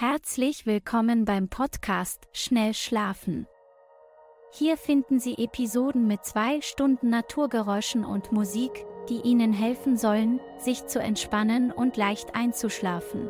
Herzlich willkommen beim Podcast Schnell Schlafen. Hier finden Sie Episoden mit zwei Stunden Naturgeräuschen und Musik, die Ihnen helfen sollen, sich zu entspannen und leicht einzuschlafen.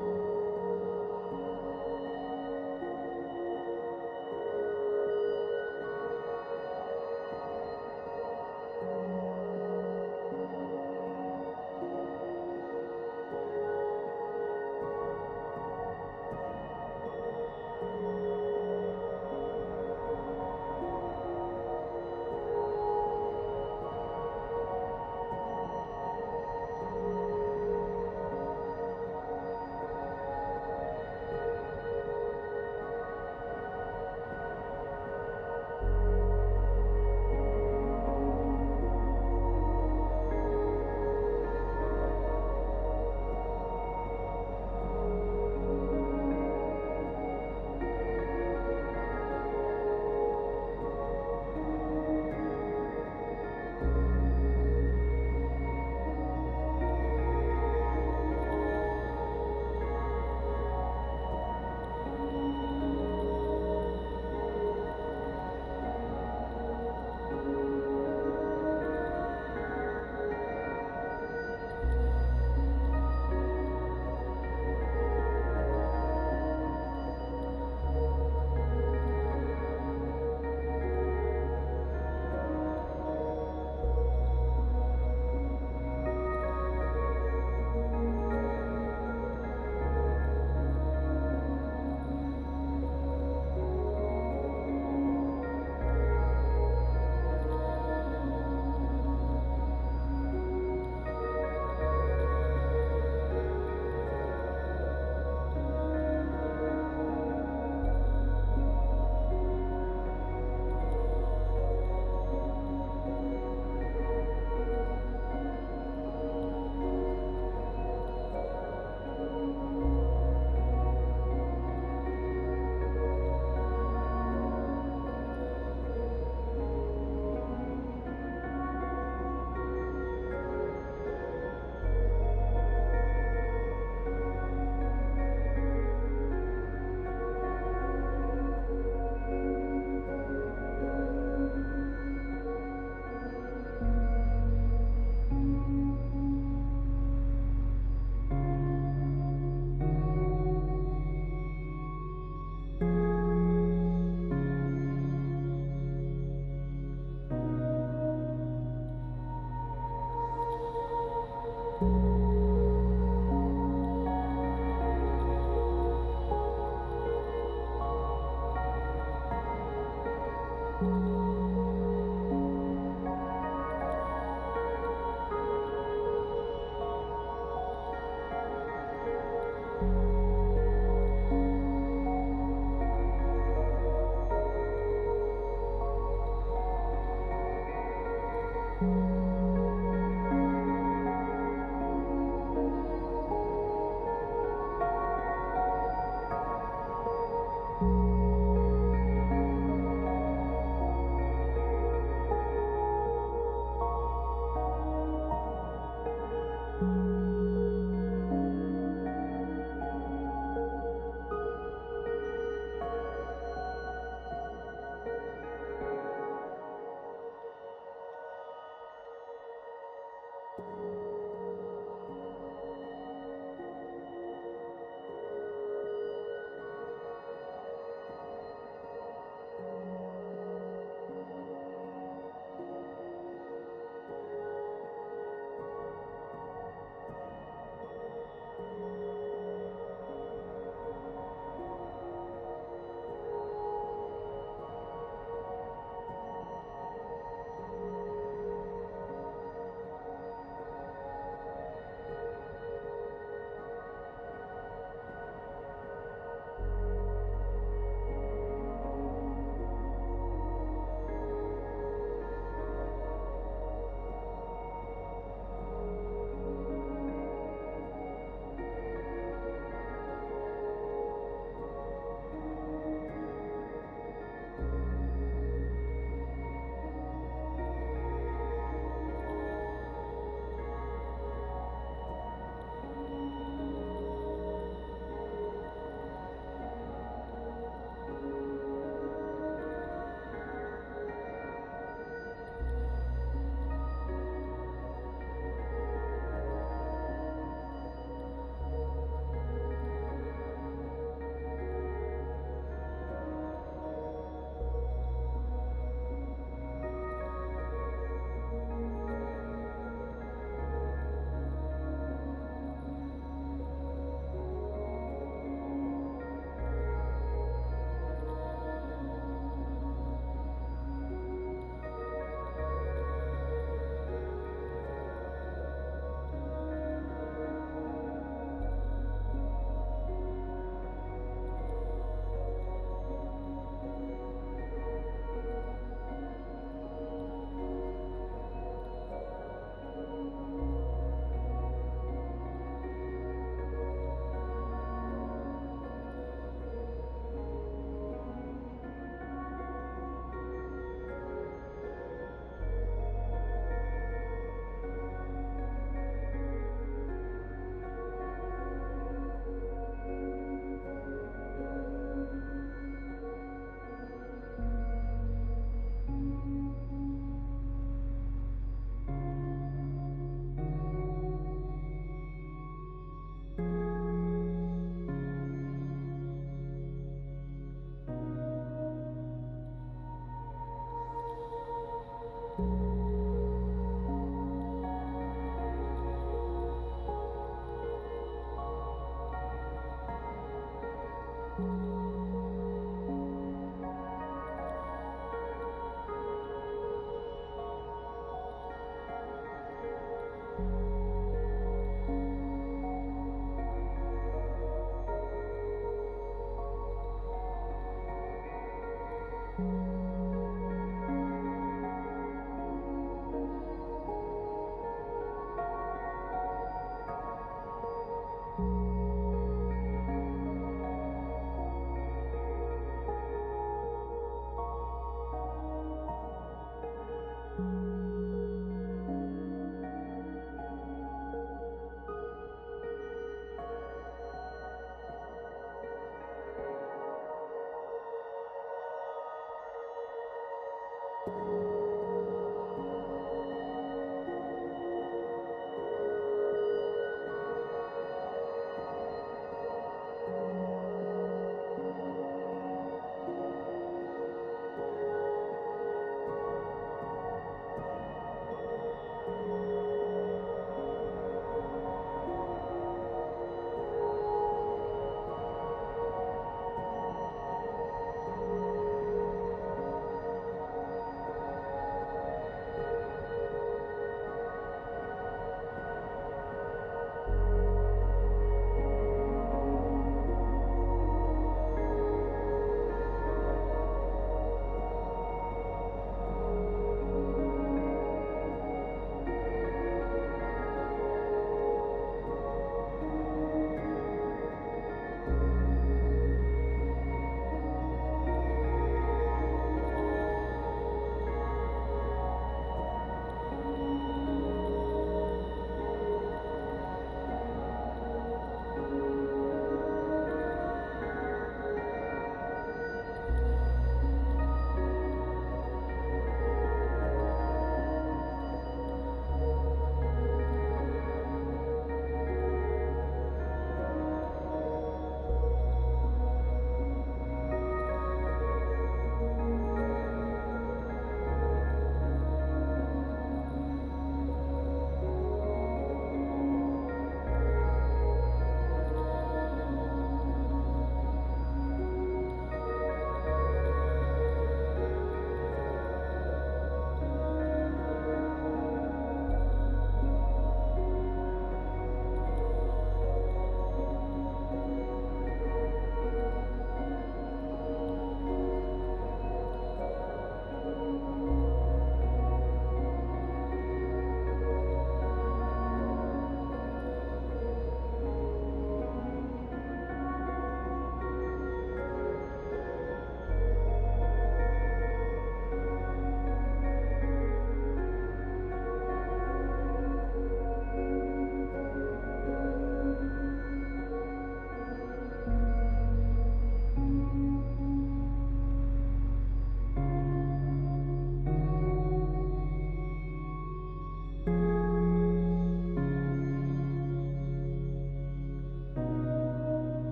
you.